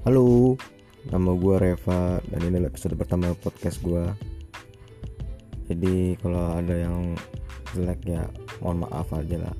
Halo, nama gue Reva dan ini adalah episode pertama podcast gue. Jadi kalau ada yang jelek ya mohon maaf aja lah.